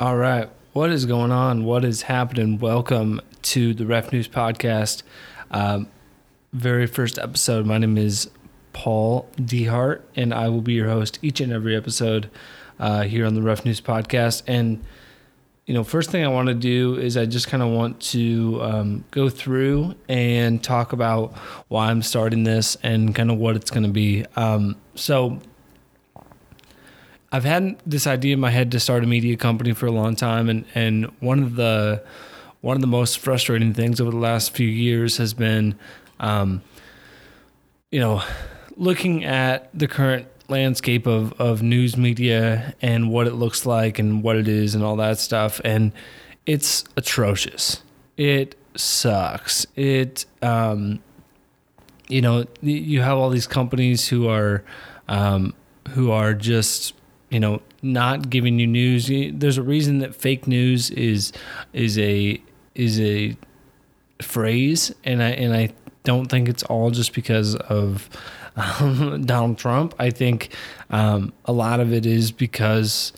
All right. What is going on? What is happening? Welcome to the Ref News Podcast. Um, very first episode. My name is Paul Dehart, and I will be your host each and every episode uh, here on the Ref News Podcast. And, you know, first thing I want to do is I just kind of want to um, go through and talk about why I'm starting this and kind of what it's going to be. Um, so, I've had this idea in my head to start a media company for a long time, and and one of the one of the most frustrating things over the last few years has been, um, you know, looking at the current landscape of of news media and what it looks like and what it is and all that stuff, and it's atrocious. It sucks. It um, you know, you have all these companies who are um, who are just you know not giving you news. There's a reason that fake news is is a is a phrase and i and i don't think it's all just because of um, donald trump. I think um, a lot of it is because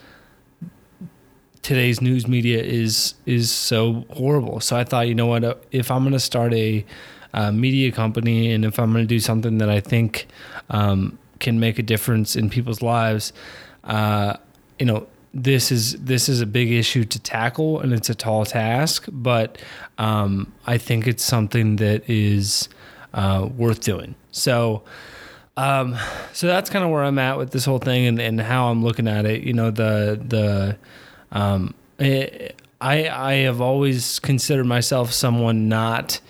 today's news media is is so horrible. So i thought you know what if i'm going to start a, a, media company and if i'm going to do something that i think um, can make a difference in people's lives uh, you know, this is this is a big issue to tackle, and it's a tall task. But um, I think it's something that is uh, worth doing. So. Um, so that's kind of where I'm at with this whole thing and, and how I'm looking at it. You know, the the um, it, I I have always considered myself someone not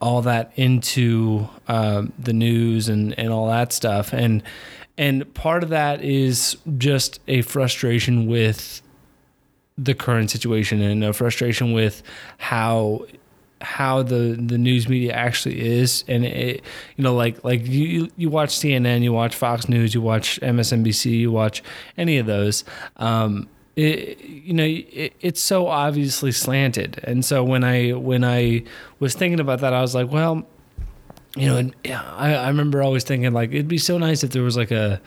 all that into uh, the news and and all that stuff, and and part of that is just a frustration with the current situation and a frustration with how how the the news media actually is. And it you know like like you you watch CNN you watch Fox News you watch MSNBC you watch any of those um it, you know it, it's so obviously slanted and so when I when I was thinking about that I was like well you know, I, I remember always thinking like it'd be so nice if there was like a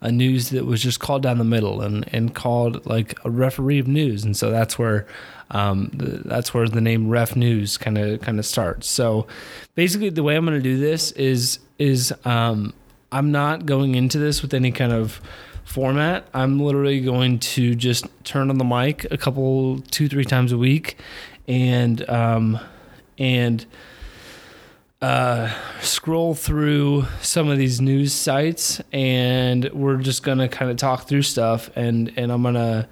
a news that was just called down the middle and and called like a referee of news, and so that's where um, the, that's where the name Ref News kind of kind of starts. So basically, the way I'm going to do this is is um, I'm not going into this with any kind of format. I'm literally going to just turn on the mic a couple two three times a week, and um, and uh, scroll through some of these news sites, and we're just gonna kind of talk through stuff. And and I'm gonna.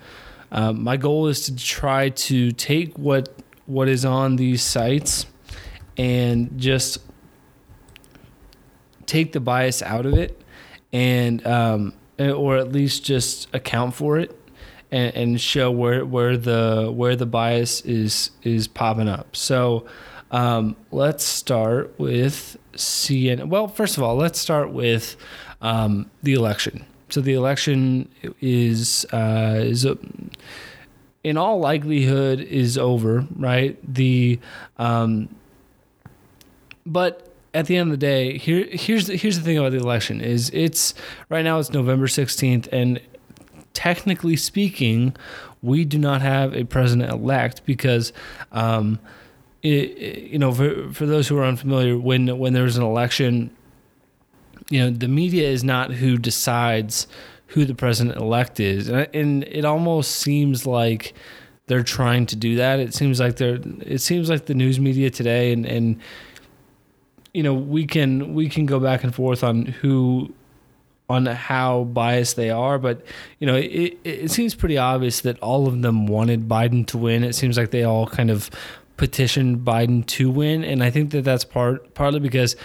Uh, my goal is to try to take what what is on these sites and just take the bias out of it, and um, or at least just account for it and, and show where where the where the bias is is popping up. So um, let's start with CNN. Well, first of all, let's start with um, the election. So the election is uh, is a, in all likelihood is over, right? The um, but at the end of the day, here here's the, here's the thing about the election is it's right now it's November sixteenth, and technically speaking, we do not have a president elect because. Um, it, you know, for for those who are unfamiliar, when when there's an election, you know, the media is not who decides who the president elect is, and, and it almost seems like they're trying to do that. It seems like they're. It seems like the news media today, and and you know, we can we can go back and forth on who on how biased they are, but you know, it, it seems pretty obvious that all of them wanted Biden to win. It seems like they all kind of petitioned Biden to win, and I think that that's part partly because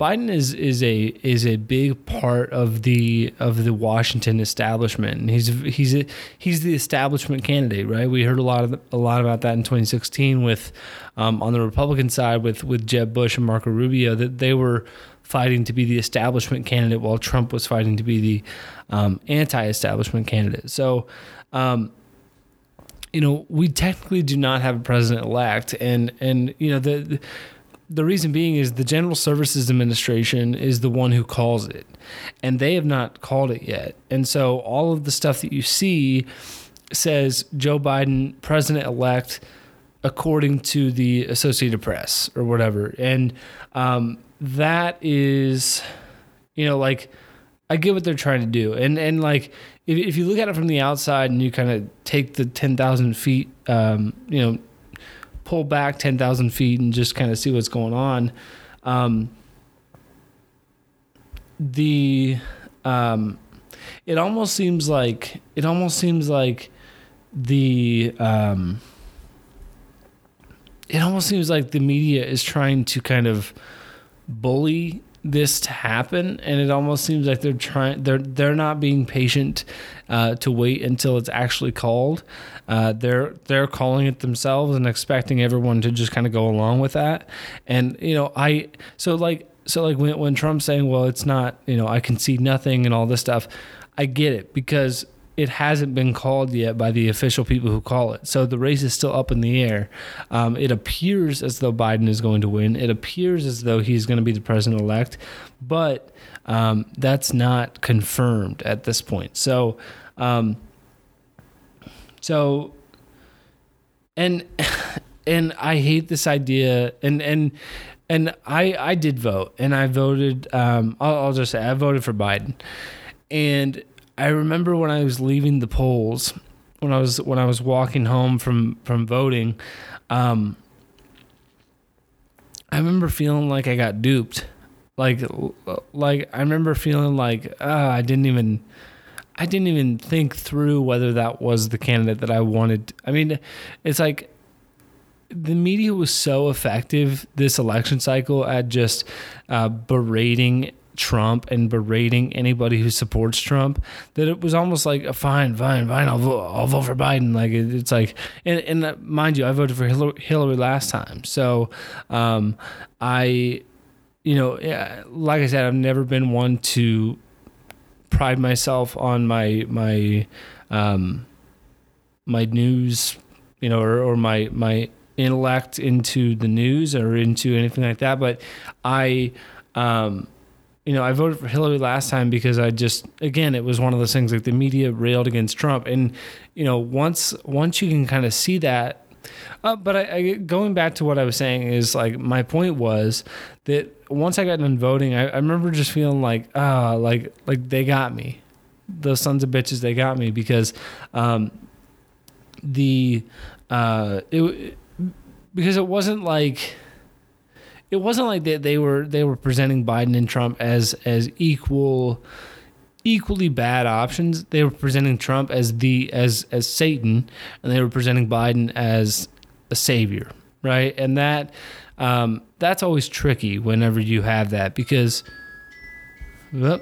Biden is is a is a big part of the of the Washington establishment. And he's he's a, he's the establishment candidate, right? We heard a lot of a lot about that in 2016 with um, on the Republican side with with Jeb Bush and Marco Rubio that they were fighting to be the establishment candidate while Trump was fighting to be the um, anti-establishment candidate. So. Um, you know, we technically do not have a president elect, and and you know the the reason being is the General Services Administration is the one who calls it, and they have not called it yet. And so all of the stuff that you see says Joe Biden, president elect, according to the Associated Press or whatever. And um, that is, you know, like I get what they're trying to do. And, and like, if, if you look at it from the outside and you kind of take the 10,000 feet, um, you know, pull back 10,000 feet and just kind of see what's going on. Um, the, um, it almost seems like, it almost seems like the, um, it almost seems like the media is trying to kind of bully this to happen and it almost seems like they're trying they're they're not being patient uh, to wait until it's actually called. Uh, they're they're calling it themselves and expecting everyone to just kind of go along with that. And you know i so like so like when, when trump's saying well it's not you know i can see nothing and all this stuff i get it because it hasn't been called yet by the official people who call it. So the race is still up in the air. Um, it appears as though Biden is going to win. It appears as though he's going to be the president elect, but um, that's not confirmed at this point. So, um, so, and and I hate this idea. And and and I I did vote, and I voted. Um, I'll, I'll just say I voted for Biden, and I remember when I was leaving the polls, when I was when I was walking home from from voting, um, I remember feeling like I got duped. Like like I remember feeling like uh, I didn't even I didn't even think through whether that was the candidate that I wanted. I mean, it's like the media was so effective this election cycle at just uh, berating Trump and berating anybody who supports Trump that it was almost like a fine, fine, fine. I'll vote. I'll vote for Biden. Like it, it's like, and, and uh, mind you, I voted for Hillary last time, so um, I, you know, like I said, I've never been one to pride myself on my my um, my news, you know, or, or my my intellect into the news or into anything like that, but I. Um, you know, I voted for Hillary last time because I just again it was one of those things like the media railed against Trump, and you know once once you can kind of see that. Uh, but I, I, going back to what I was saying is like my point was that once I got done voting, I, I remember just feeling like ah like like they got me, those sons of bitches they got me because um, the uh, it because it wasn't like it wasn't like they, they were they were presenting Biden and Trump as as equal equally bad options. They were presenting Trump as the as as Satan, and they were presenting Biden as a savior, right? And that um, that's always tricky whenever you have that because, well,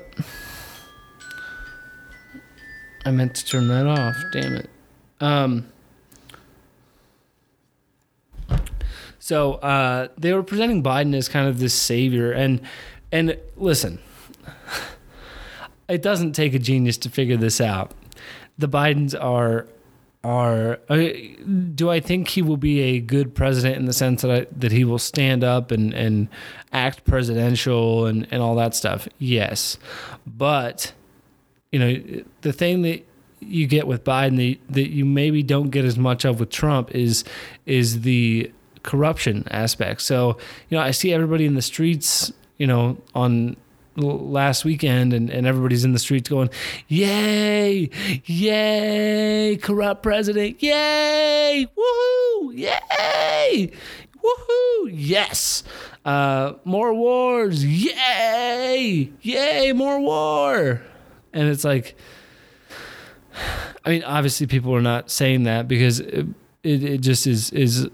I meant to turn that off. Damn it. Um, So uh, they were presenting Biden as kind of this savior, and and listen, it doesn't take a genius to figure this out. The Bidens are are uh, do I think he will be a good president in the sense that I, that he will stand up and and act presidential and and all that stuff? Yes, but you know the thing that you get with Biden that, that you maybe don't get as much of with Trump is is the corruption aspect. So, you know, I see everybody in the streets, you know, on last weekend and, and everybody's in the streets going, Yay, yay, corrupt president, yay, woohoo, yay, woohoo, yes. Uh, more wars, yay, yay, more war. And it's like, I mean, obviously people are not saying that because it, it, it just is is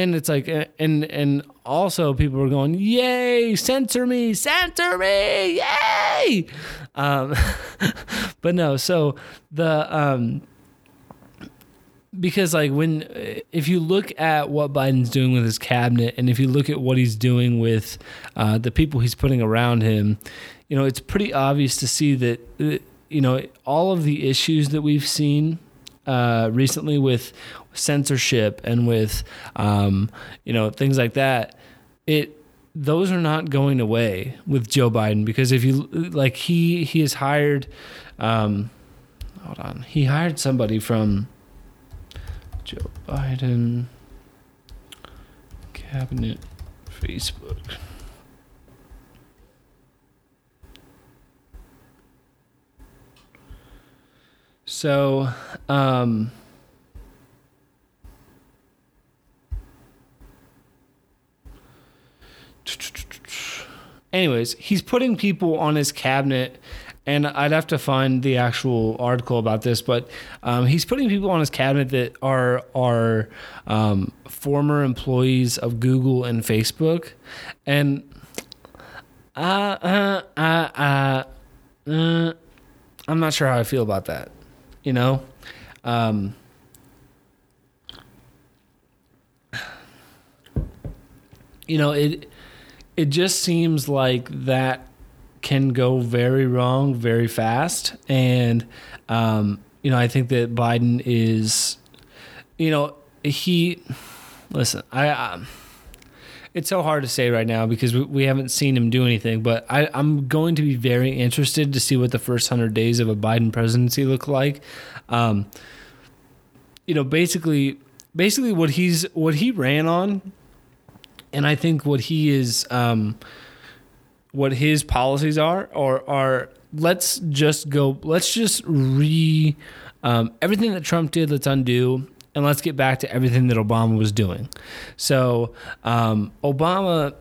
and it's like and and also people were going yay censor me censor me yay. Um, but no so the um because like when if you look at what Biden's doing with his cabinet and if you look at what he's doing with uh, the people he's putting around him you know it's pretty obvious to see that uh, you know all of the issues that we've seen uh, recently with censorship and with um, you know things like that, it those are not going away with Joe Biden because if you like he he has hired um, hold on. He hired somebody from Joe Biden cabinet Facebook. So, um, anyways, he's putting people on his cabinet, and I'd have to find the actual article about this, but um, he's putting people on his cabinet that are are um, former employees of Google and Facebook, and uh, uh, uh, uh, uh, I'm not sure how I feel about that. You know. Um, you know it it just seems like that can go very wrong very fast and um, you know i think that biden is you know he listen i um, it's so hard to say right now because we, we haven't seen him do anything but I, i'm going to be very interested to see what the first 100 days of a biden presidency look like. Um, you know basically basically what he's what he ran on and I think what he is, um, what his policies are, or are let's just go, let's just re um, everything that Trump did, let's undo, and let's get back to everything that Obama was doing. So um, Obama,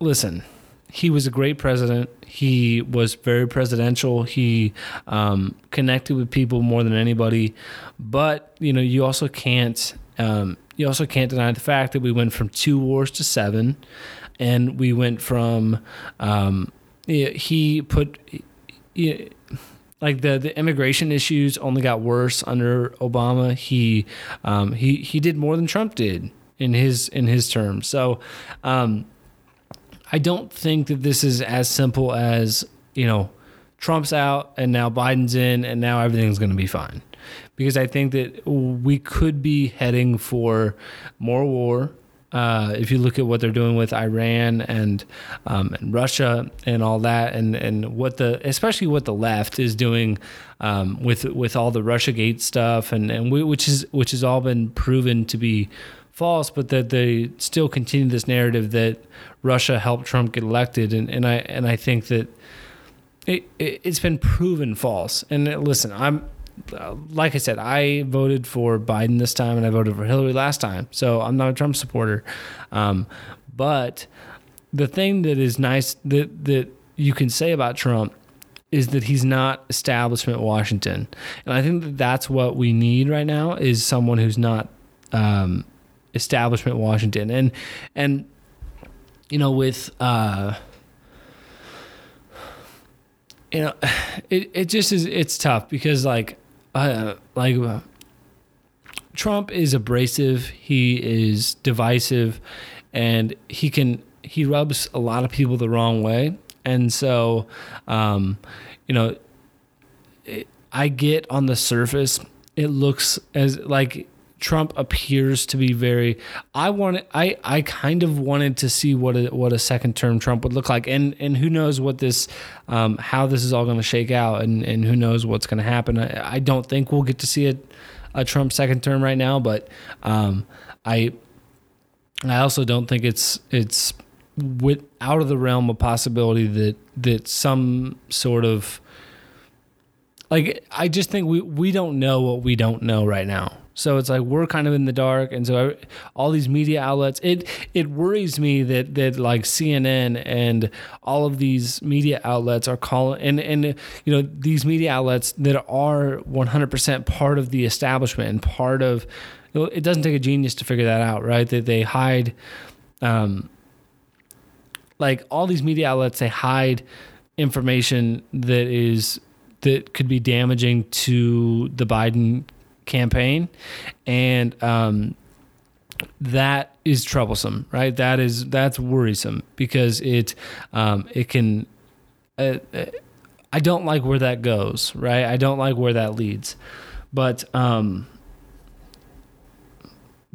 listen, he was a great president. He was very presidential. He um, connected with people more than anybody. But you know, you also can't um, you also can't deny the fact that we went from two wars to seven, and we went from um, he put. He, like the the immigration issues only got worse under Obama. He um, he he did more than Trump did in his in his term. So um, I don't think that this is as simple as you know Trump's out and now Biden's in and now everything's going to be fine because I think that we could be heading for more war. Uh, if you look at what they're doing with Iran and um, and Russia and all that, and, and what the especially what the left is doing um, with with all the RussiaGate stuff, and and we, which is which has all been proven to be false, but that they still continue this narrative that Russia helped Trump get elected, and, and I and I think that it, it has been proven false. And listen, I'm uh, like I said, I voted for Biden this time and I voted for Hillary last time. So I'm not a Trump supporter. Um, but the thing that is nice that, that you can say about Trump is that he's not establishment Washington. And I think that that's what we need right now is someone who's not um, establishment Washington. And, and, you know, with, uh, you know, it, it just is, it's tough because like, uh, like uh, Trump is abrasive. He is divisive, and he can he rubs a lot of people the wrong way. And so, um, you know, it, I get on the surface, it looks as like Trump appears to be very. I wanted. I I kind of wanted to see what a what a second term Trump would look like, and and who knows what this, um, how this is all going to shake out, and and who knows what's going to happen. I, I don't think we'll get to see a, a Trump second term right now, but um, I I also don't think it's it's with out of the realm of possibility that that some sort of like I just think we we don't know what we don't know right now so it's like we're kind of in the dark, and so all these media outlets. It it worries me that that like CNN and all of these media outlets are calling, and and you know these media outlets that are 100% part of the establishment and part of. You know, it doesn't take a genius to figure that out, right? That they hide, um, like all these media outlets, they hide information that is that could be damaging to the Biden campaign, and um, that is troublesome, right? That is that's worrisome because it um, it can. Uh, I don't like where that goes, right? I don't like where that leads, but um,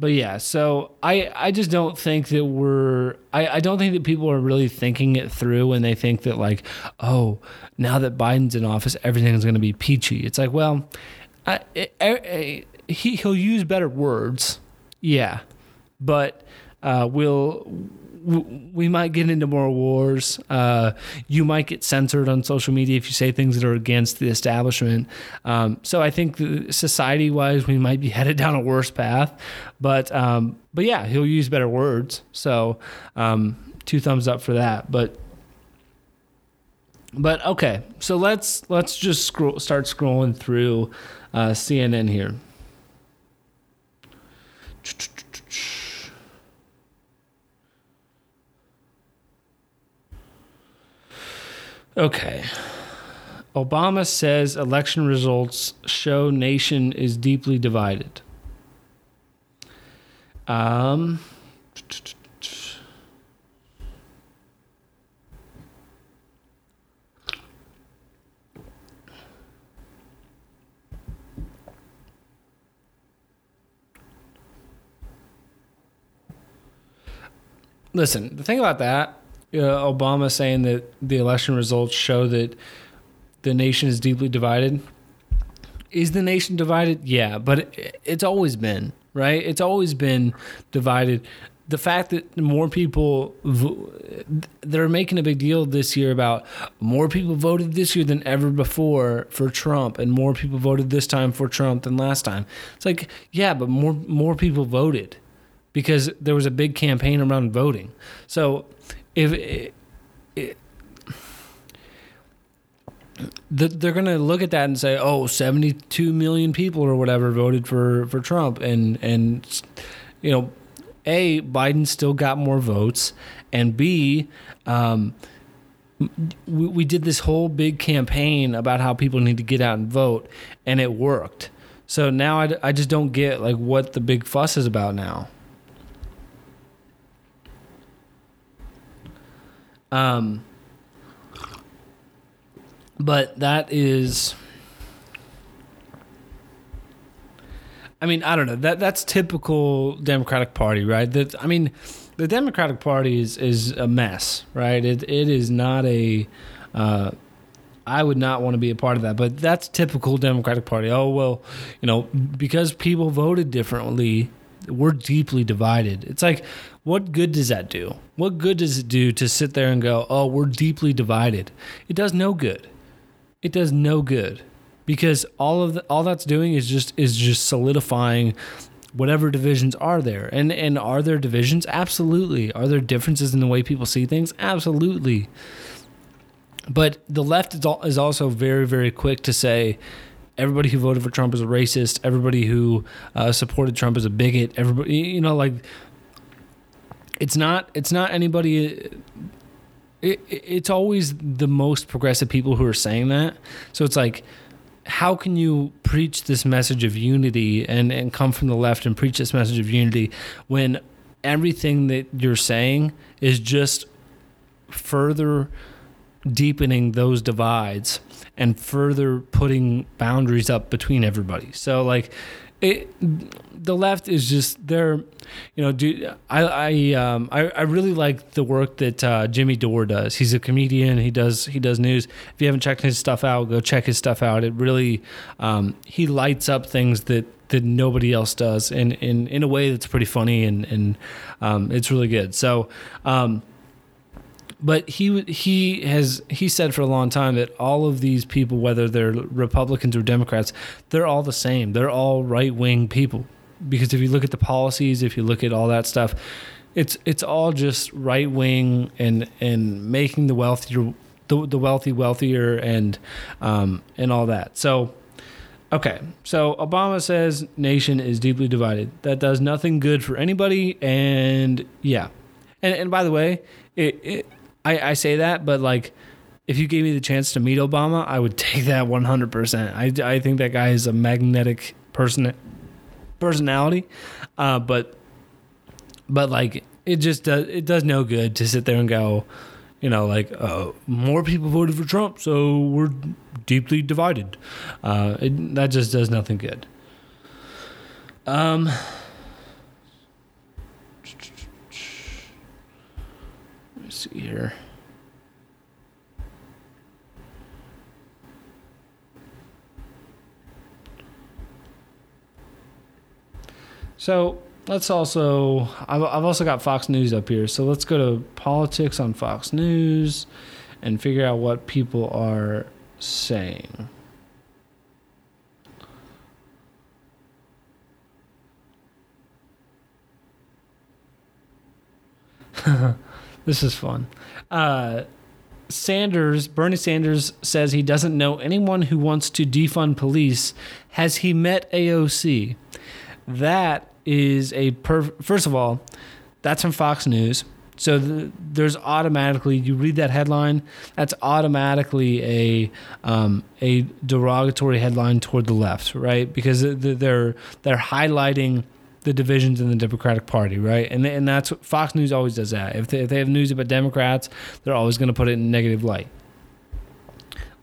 but yeah, so I I just don't think that we're I, I don't think that people are really thinking it through when they think that like, oh, now that Biden's in office, everything's gonna be peachy. It's like, well, I, I, I, he he'll use better words, yeah, but uh, we'll we might get into more wars. Uh, you might get censored on social media if you say things that are against the establishment. Um, so I think society wise, we might be headed down a worse path. But um, but yeah, he'll use better words. So um, two thumbs up for that. But but okay, so let's let's just scroll, start scrolling through uh, CNN here. Okay. Obama says election results show nation is deeply divided. Um, listen, the thing about that, uh, Obama saying that the election results show that the nation is deeply divided. Is the nation divided? Yeah, but it, it's always been, right? It's always been divided. The fact that more people, they're making a big deal this year about more people voted this year than ever before for Trump, and more people voted this time for Trump than last time. It's like, yeah, but more more people voted because there was a big campaign around voting. So if it, it, they're going to look at that and say, "Oh, 72 million people or whatever voted for for Trump," and and you know, a Biden still got more votes, and b um, we, we did this whole big campaign about how people need to get out and vote, and it worked. So now I, I just don't get like what the big fuss is about now. Um, but that is. I mean, I don't know. That that's typical Democratic Party, right? That I mean, the Democratic Party is is a mess, right? It it is not a. Uh, I would not want to be a part of that, but that's typical Democratic Party. Oh well, you know, because people voted differently, we're deeply divided. It's like, what good does that do? What good does it do to sit there and go, oh, we're deeply divided? It does no good. It does no good because all of the, all that's doing is just is just solidifying whatever divisions are there. And and are there divisions? Absolutely. Are there differences in the way people see things? Absolutely. But the left is, is also very very quick to say everybody who voted for Trump is a racist. Everybody who uh, supported Trump is a bigot. Everybody, you know, like it's not it's not anybody. It, it's always the most progressive people who are saying that. So it's like, how can you preach this message of unity and, and come from the left and preach this message of unity when everything that you're saying is just further deepening those divides and further putting boundaries up between everybody. So like it the left is just they're you know do I I um I, I really like the work that uh, Jimmy Dore does. He's a comedian. He does he does news. If you haven't checked his stuff out, go check his stuff out. It really um, he lights up things that that nobody else does in in in a way that's pretty funny and and um, it's really good. So um, but he he has he said for a long time that all of these people, whether they're Republicans or Democrats, they're all the same. They're all right wing people because if you look at the policies, if you look at all that stuff, it's it's all just right wing and and making the wealthier the, the wealthy wealthier and um, and all that. So. Okay, so Obama says nation is deeply divided. That does nothing good for anybody, and yeah, and and by the way, it, it I, I say that, but like, if you gave me the chance to meet Obama, I would take that 100%. I, I think that guy is a magnetic person personality, uh, but but like it just does it does no good to sit there and go, you know, like uh, more people voted for Trump, so we're deeply divided. Uh, it, that just does nothing good. Um. See here. So let's also, I've, I've also got Fox News up here. So let's go to politics on Fox News and figure out what people are saying. this is fun. Uh, Sanders, Bernie Sanders says he doesn't know anyone who wants to defund police. Has he met AOC? That is a per. First of all, that's from Fox News. So the, there's automatically you read that headline, that's automatically a um, a derogatory headline toward the left, right? Because they're they're highlighting the divisions in the Democratic Party, right? And and that's what Fox News always does that. If they, if they have news about Democrats, they're always going to put it in negative light.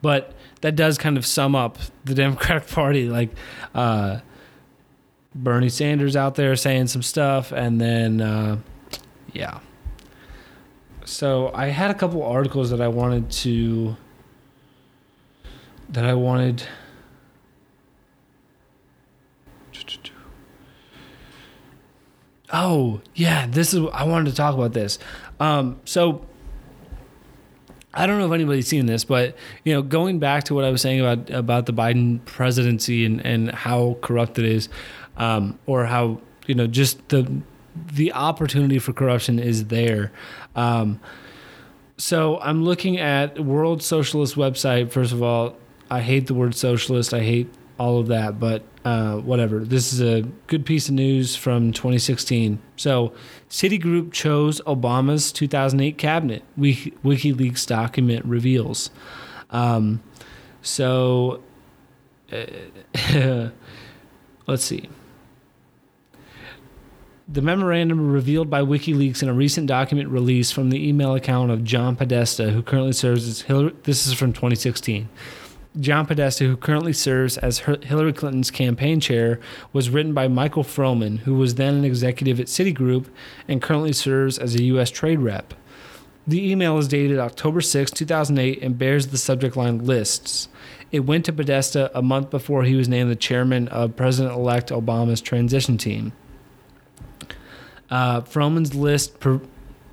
But that does kind of sum up the Democratic Party, like uh, Bernie Sanders out there saying some stuff, and then uh, yeah. So I had a couple articles that I wanted to that I wanted Oh, yeah, this is I wanted to talk about this. Um, so I don't know if anybody's seen this, but you know, going back to what I was saying about about the Biden presidency and and how corrupt it is, um, or how you know just the the opportunity for corruption is there. Um, so I'm looking at World Socialist website. First of all, I hate the word socialist. I hate all of that, but uh, whatever. This is a good piece of news from 2016. So, Citigroup chose Obama's 2008 cabinet. WikiLeaks document reveals. Um, so, uh, let's see. The memorandum revealed by WikiLeaks in a recent document release from the email account of John Podesta, who currently serves as Hillary. This is from 2016 John Podesta, who currently serves as Hillary Clinton's campaign chair, was written by Michael Froman, who was then an executive at Citigroup and currently serves as a U.S. trade rep. The email is dated October 6, 2008, and bears the subject line lists. It went to Podesta a month before he was named the chairman of President elect Obama's transition team. Uh, Froman's list pr-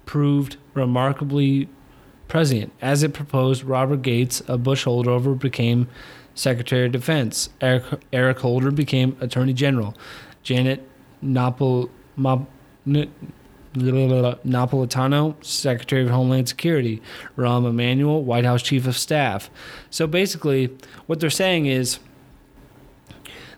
proved remarkably president. As it proposed, Robert Gates, a Bush holdover, became Secretary of Defense. Eric, Eric Holder became Attorney General. Janet Napolitano, Secretary of Homeland Security. Rahm Emanuel, White House Chief of Staff. So basically, what they're saying is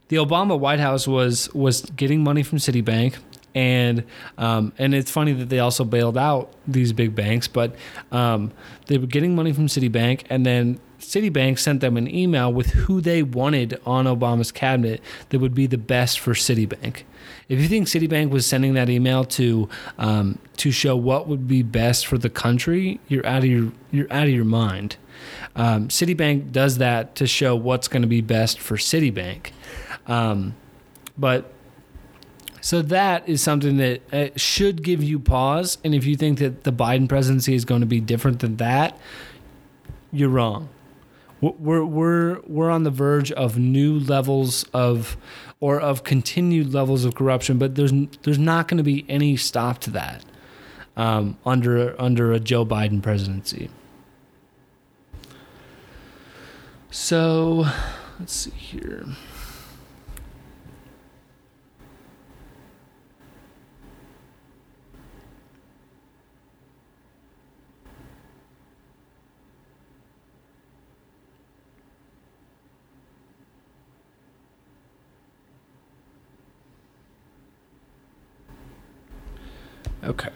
the Obama White House was was getting money from Citibank and um, and it's funny that they also bailed out these big banks, but um, they were getting money from Citibank, and then Citibank sent them an email with who they wanted on Obama's cabinet that would be the best for Citibank. If you think Citibank was sending that email to um, to show what would be best for the country, you're out of your you're out of your mind. Um, Citibank does that to show what's going to be best for Citibank, um, but so that is something that uh, should give you pause. And if you think that the Biden presidency is going to be different than that, you're wrong. We're we're we're on the verge of new levels of, or of continued levels of corruption. But there's there's not going to be any stop to that um, under under a Joe Biden presidency. So, let's see here. Okay.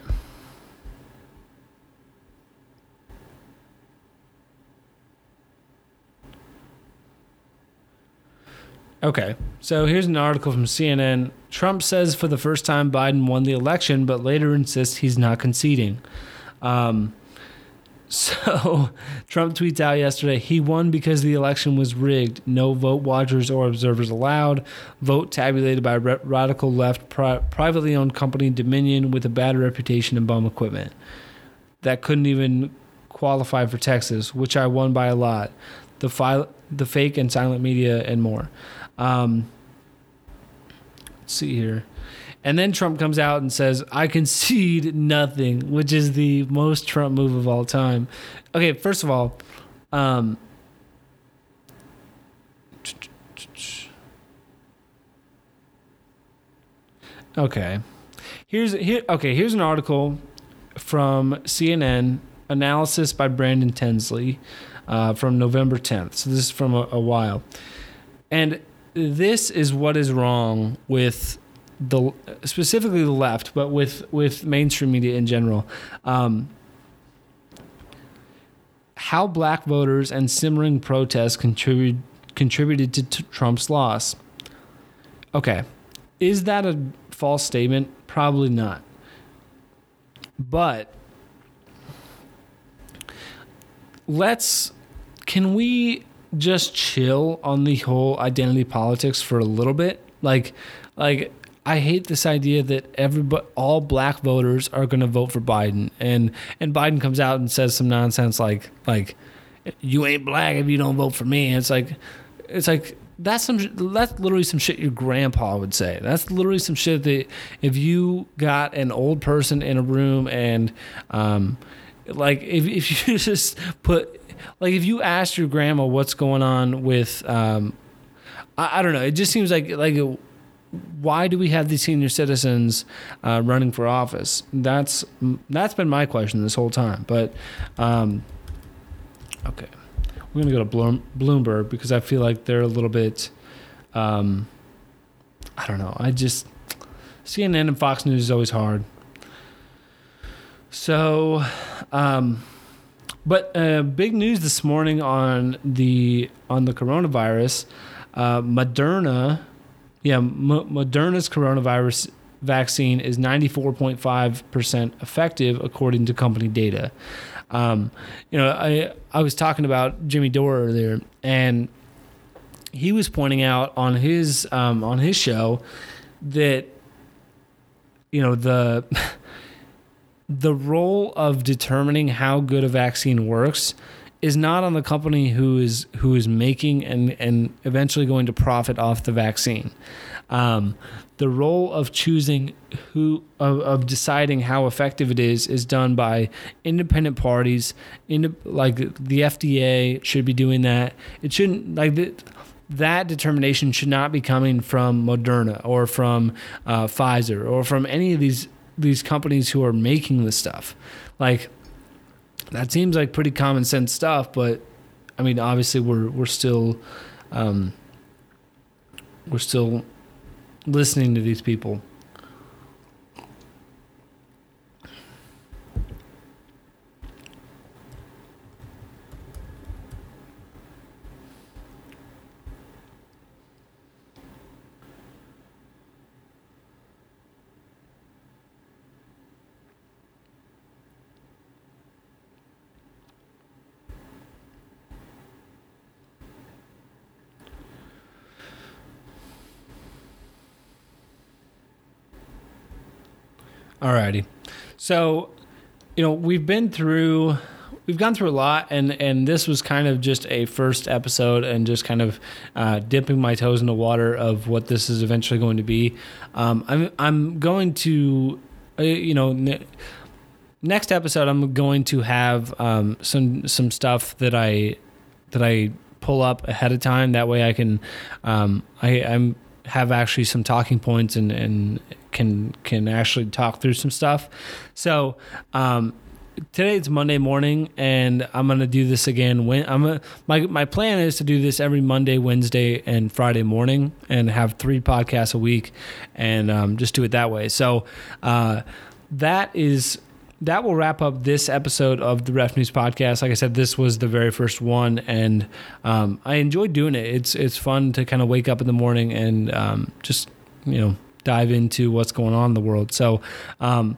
Okay, so here's an article from CNN. Trump says for the first time Biden won the election, but later insists he's not conceding. Um, so Trump tweets out yesterday he won because the election was rigged. No vote watchers or observers allowed. Vote tabulated by radical left pri- privately owned company Dominion with a bad reputation and bum equipment. That couldn't even qualify for Texas, which I won by a lot. The file, the fake and silent media and more. Um, Let's see here. And then Trump comes out and says, I concede nothing, which is the most Trump move of all time. Okay, first of all, um, okay. Here's here okay, here's an article from CNN, analysis by Brandon Tensley uh, from November 10th. So this is from a, a while. And this is what is wrong with the specifically the left, but with with mainstream media in general. Um, how black voters and simmering protests contribute, contributed to t- Trump's loss. Okay, is that a false statement? Probably not. But let's can we just chill on the whole identity politics for a little bit? Like like I hate this idea that everybody, all black voters are going to vote for Biden, and and Biden comes out and says some nonsense like like you ain't black if you don't vote for me. it's like it's like that's some that's literally some shit your grandpa would say. That's literally some shit that if you got an old person in a room and um like if if you just put like if you asked your grandma what's going on with um I, I don't know, it just seems like like why do we have these senior citizens uh, running for office? That's that's been my question this whole time. But um, okay, we're gonna go to Bloomberg because I feel like they're a little bit. Um, I don't know. I just CNN and Fox News is always hard. So, um, but uh, big news this morning on the on the coronavirus. Uh, Moderna yeah, M- Moderna's coronavirus vaccine is 94.5% effective according to company data. Um, you know, I I was talking about Jimmy Dore earlier, and he was pointing out on his um, on his show that you know the the role of determining how good a vaccine works is not on the company who is who is making and and eventually going to profit off the vaccine. Um, the role of choosing who of, of, deciding how effective it is is done by independent parties. In like the FDA should be doing that. It shouldn't like the, that determination should not be coming from Moderna or from uh, Pfizer or from any of these these companies who are making the stuff. Like that seems like pretty common sense stuff, but I mean, obviously we're we're still um, we're still listening to these people. Alrighty. So, you know, we've been through we've gone through a lot and and this was kind of just a first episode and just kind of uh, dipping my toes in the water of what this is eventually going to be um, I'm, I'm going to uh, you know ne- next episode i'm going to have um, some some stuff that i that i pull up ahead of time that way i can um, i i'm have actually some talking points and and can can actually talk through some stuff. So um, today it's Monday morning, and I'm gonna do this again. When I'm a, my my plan is to do this every Monday, Wednesday, and Friday morning, and have three podcasts a week, and um, just do it that way. So uh, that is that will wrap up this episode of the Ref News podcast. Like I said, this was the very first one, and um, I enjoyed doing it. It's it's fun to kind of wake up in the morning and um, just you know dive into what's going on in the world. So um,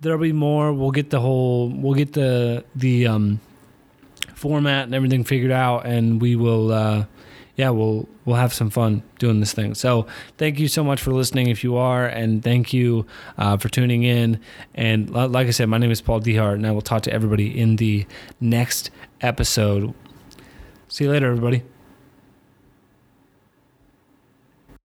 there'll be more. We'll get the whole. We'll get the the um, format and everything figured out, and we will. Uh, yeah, we'll we'll have some fun doing this thing. So thank you so much for listening, if you are, and thank you uh, for tuning in. And like I said, my name is Paul Dehart, and I will talk to everybody in the next episode. See you later, everybody.